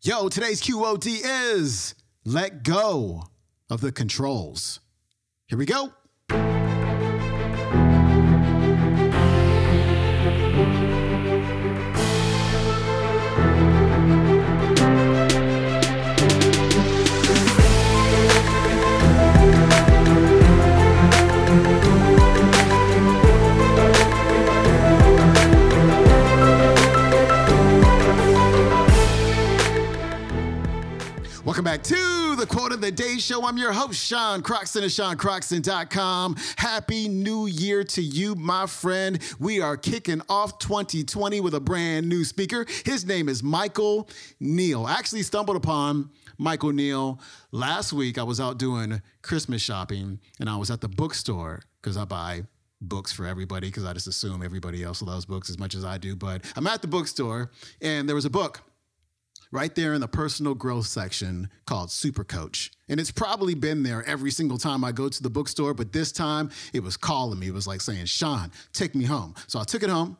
Yo, today's QOD is let go of the controls. Here we go. Back to the Quote of the Day Show. I'm your host, Sean Croxton of SeanCroxton.com. Happy New Year to you, my friend. We are kicking off 2020 with a brand new speaker. His name is Michael Neill. I actually stumbled upon Michael Neill last week. I was out doing Christmas shopping and I was at the bookstore because I buy books for everybody because I just assume everybody else loves books as much as I do. But I'm at the bookstore and there was a book right there in the personal growth section called Super Coach. And it's probably been there every single time I go to the bookstore, but this time it was calling me. It was like saying, Sean, take me home. So I took it home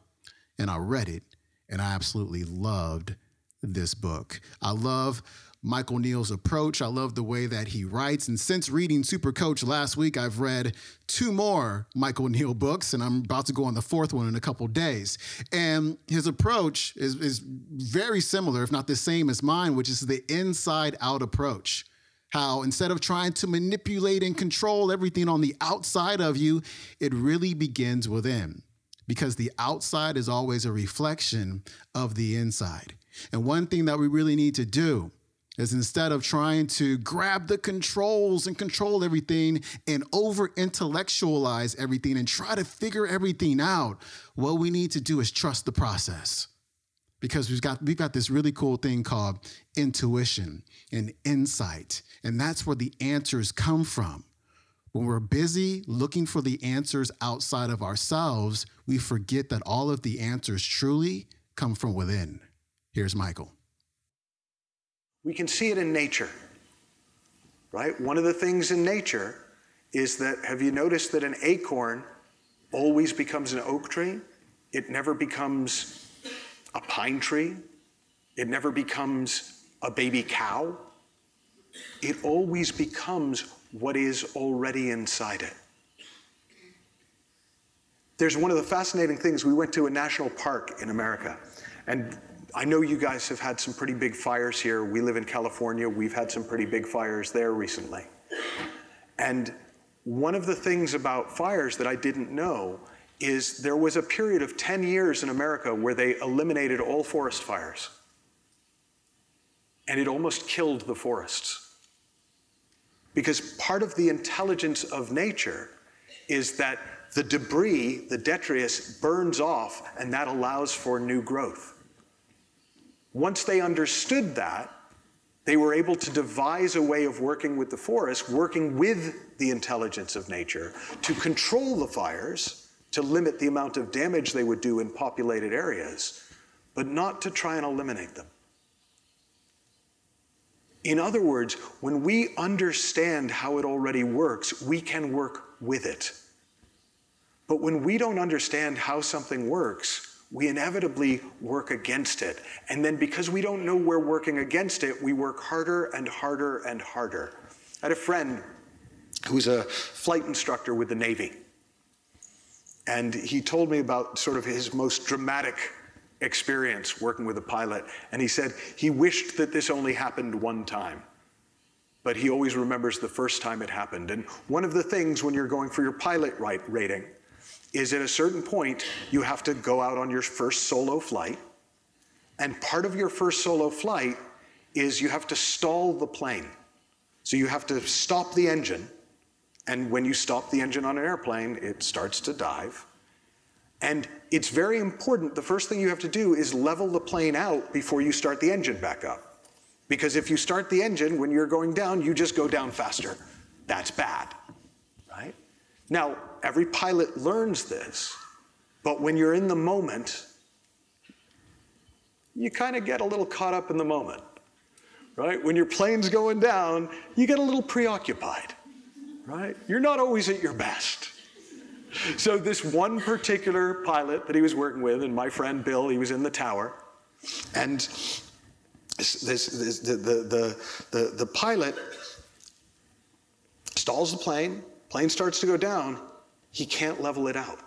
and I read it, and I absolutely loved this book. I love Michael Neill's approach. I love the way that he writes. And since reading Super Coach last week, I've read two more Michael Neill books, and I'm about to go on the fourth one in a couple days. And his approach is, is very similar, if not the same as mine, which is the inside out approach. How instead of trying to manipulate and control everything on the outside of you, it really begins within. Because the outside is always a reflection of the inside. And one thing that we really need to do is instead of trying to grab the controls and control everything and over intellectualize everything and try to figure everything out, what we need to do is trust the process. Because we've got we've got this really cool thing called intuition and insight. And that's where the answers come from. When we're busy looking for the answers outside of ourselves, we forget that all of the answers truly come from within. Here's Michael. We can see it in nature, right? One of the things in nature is that have you noticed that an acorn always becomes an oak tree? It never becomes a pine tree. It never becomes a baby cow. It always becomes what is already inside it. There's one of the fascinating things. We went to a national park in America, and I know you guys have had some pretty big fires here. We live in California. We've had some pretty big fires there recently. And one of the things about fires that I didn't know is there was a period of 10 years in America where they eliminated all forest fires. And it almost killed the forests. Because part of the intelligence of nature is that the debris, the detritus, burns off, and that allows for new growth. Once they understood that, they were able to devise a way of working with the forest, working with the intelligence of nature to control the fires, to limit the amount of damage they would do in populated areas, but not to try and eliminate them. In other words, when we understand how it already works, we can work with it. But when we don't understand how something works, we inevitably work against it. And then because we don't know we're working against it, we work harder and harder and harder. I had a friend who's a flight instructor with the Navy. And he told me about sort of his most dramatic experience working with a pilot. And he said he wished that this only happened one time. But he always remembers the first time it happened. And one of the things when you're going for your pilot rating is at a certain point, you have to go out on your first solo flight. And part of your first solo flight is you have to stall the plane. So you have to stop the engine. And when you stop the engine on an airplane, it starts to dive. And it's very important. The first thing you have to do is level the plane out before you start the engine back up. Because if you start the engine when you're going down, you just go down faster. That's bad? Now, every pilot learns this, but when you're in the moment, you kind of get a little caught up in the moment, right? When your plane's going down, you get a little preoccupied, right? You're not always at your best. So, this one particular pilot that he was working with, and my friend Bill, he was in the tower, and this, this, the, the, the, the pilot stalls the plane, plane starts to go down, he can't level it out.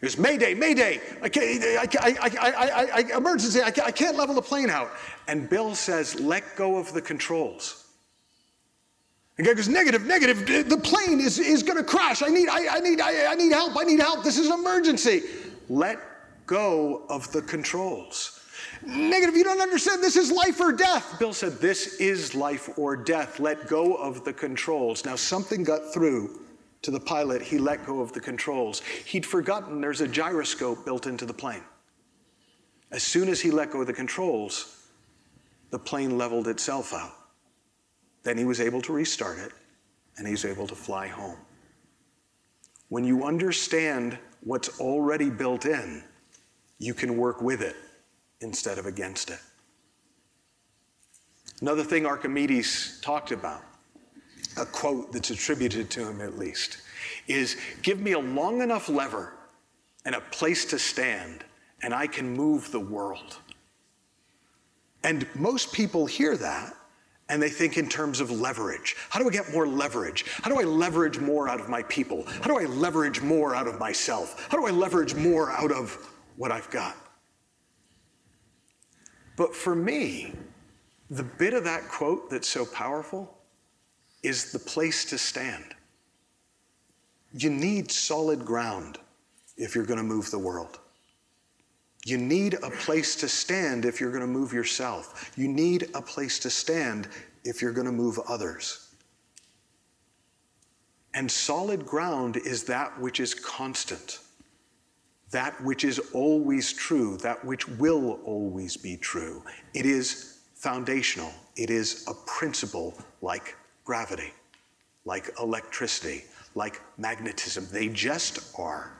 He goes, Mayday, Mayday, I can't, I, I, I, emergency, I can't, I can't level the plane out. And Bill says, let go of the controls. And guy goes, negative, negative, the plane is, is gonna crash. I need, I, I, need, I, I need help, I need help, this is an emergency. Let go of the controls. Negative, you don't understand. This is life or death. Bill said, This is life or death. Let go of the controls. Now, something got through to the pilot. He let go of the controls. He'd forgotten there's a gyroscope built into the plane. As soon as he let go of the controls, the plane leveled itself out. Then he was able to restart it and he's able to fly home. When you understand what's already built in, you can work with it instead of against it. Another thing Archimedes talked about, a quote that's attributed to him at least, is give me a long enough lever and a place to stand, and I can move the world. And most people hear that and they think in terms of leverage. How do I get more leverage? How do I leverage more out of my people? How do I leverage more out of myself? How do I leverage more out of what I've got? But for me, the bit of that quote that's so powerful is the place to stand. You need solid ground if you're going to move the world. You need a place to stand if you're going to move yourself. You need a place to stand if you're going to move others. And solid ground is that which is constant that which is always true, that which will always be true. It is foundational, it is a principle like gravity, like electricity, like magnetism. They just are.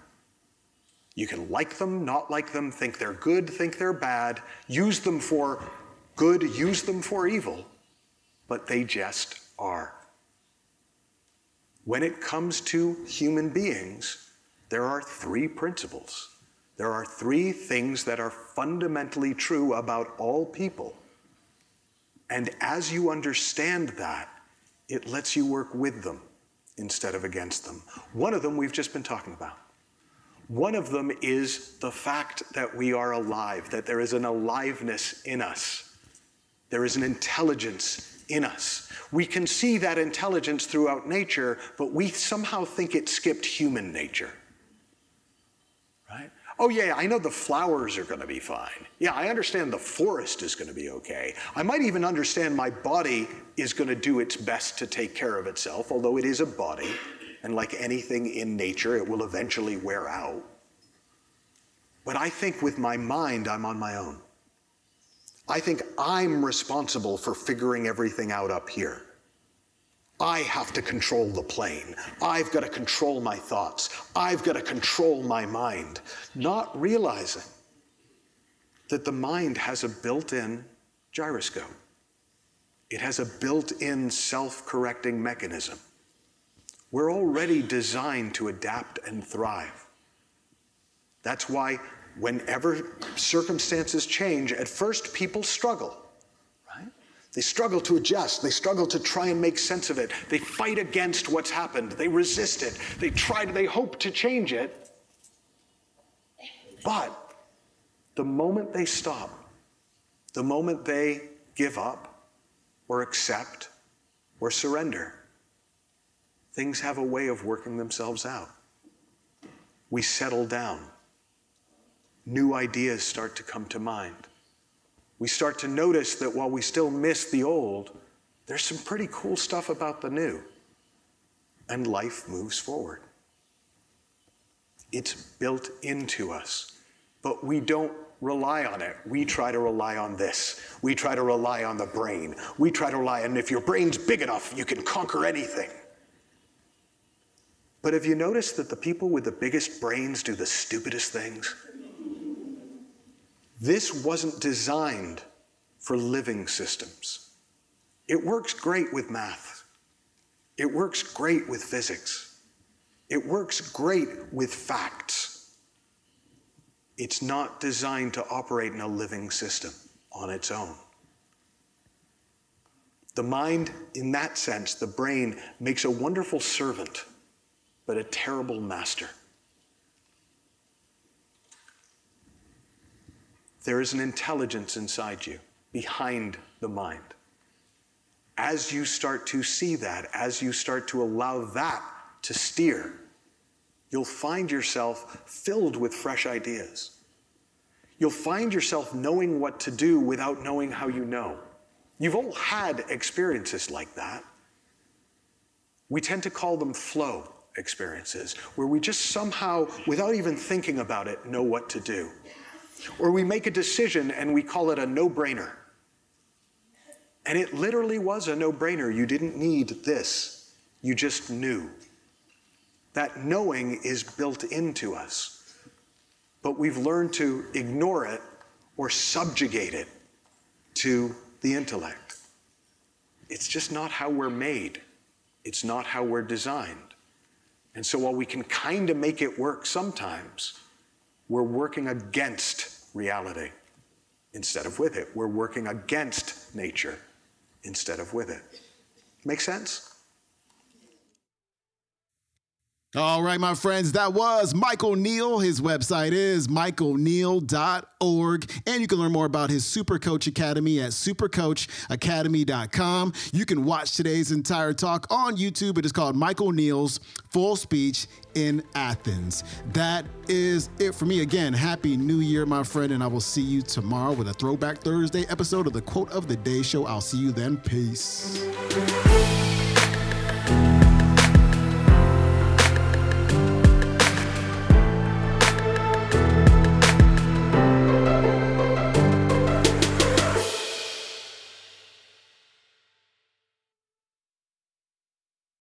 You can like them, not like them, think they're good, think they're bad, use them for good, use them for evil, but they just are. When it comes to human beings, there are three principles. There are three things that are fundamentally true about all people. And as you understand that, it lets you work with them instead of against them. One of them we've just been talking about. One of them is the fact that we are alive, that there is an aliveness in us. There is an intelligence in us. We can see that intelligence throughout nature, but we somehow think it skipped human nature? Oh, yeah, I know the flowers are going to be fine. Yeah, I understand the forest is going to be okay. I might even understand my body is going to do its best to take care of itself, although it is a body, and like anything in nature, it will eventually wear out. But I think with my mind, I'm on my own. I think I'm responsible for figuring everything out up here. I have to control the plane. I've got to control my thoughts. I've got to control my mind. Not realizing that the mind has a built in gyroscope, it has a built in self correcting mechanism. We're already designed to adapt and thrive. That's why, whenever circumstances change, at first people struggle. They struggle to adjust. They struggle to try and make sense of it. They fight against what's happened. They resist it. They try to, they hope to change it. But the moment they stop, the moment they give up or accept or surrender, things have a way of working themselves out. We settle down. New ideas start to come to mind we start to notice that while we still miss the old, there's some pretty cool stuff about the new. And life moves forward. It's built into us, but we don't rely on it. We try to rely on this. We try to rely on the brain. We try to rely on if your brain's big enough, you can conquer anything. But have you noticed that the people with the biggest brains do the stupidest things? This wasn't designed for living systems. It works great with math. It works great with physics. It works great with facts. It's not designed to operate in a living system on its own. The mind, in that sense, the brain, makes a wonderful servant, but a terrible master. There is an intelligence inside you, behind the mind. As you start to see that, as you start to allow that to steer, you'll find yourself filled with fresh ideas. You'll find yourself knowing what to do without knowing how you know. You've all had experiences like that. We tend to call them flow experiences, where we just somehow, without even thinking about it, know what to do. Or we make a decision and we call it a no brainer. And it literally was a no brainer. You didn't need this, you just knew. That knowing is built into us. But we've learned to ignore it or subjugate it to the intellect. It's just not how we're made, it's not how we're designed. And so while we can kind of make it work sometimes, we're working against reality instead of with it. We're working against nature instead of with it. Make sense? All right, my friends, that was Michael Neill. His website is michaelneill.org. And you can learn more about his Super Coach Academy at supercoachacademy.com. You can watch today's entire talk on YouTube. It is called Michael Neill's Full Speech in Athens. That is it for me. Again, Happy New Year, my friend. And I will see you tomorrow with a Throwback Thursday episode of the Quote of the Day Show. I'll see you then. Peace.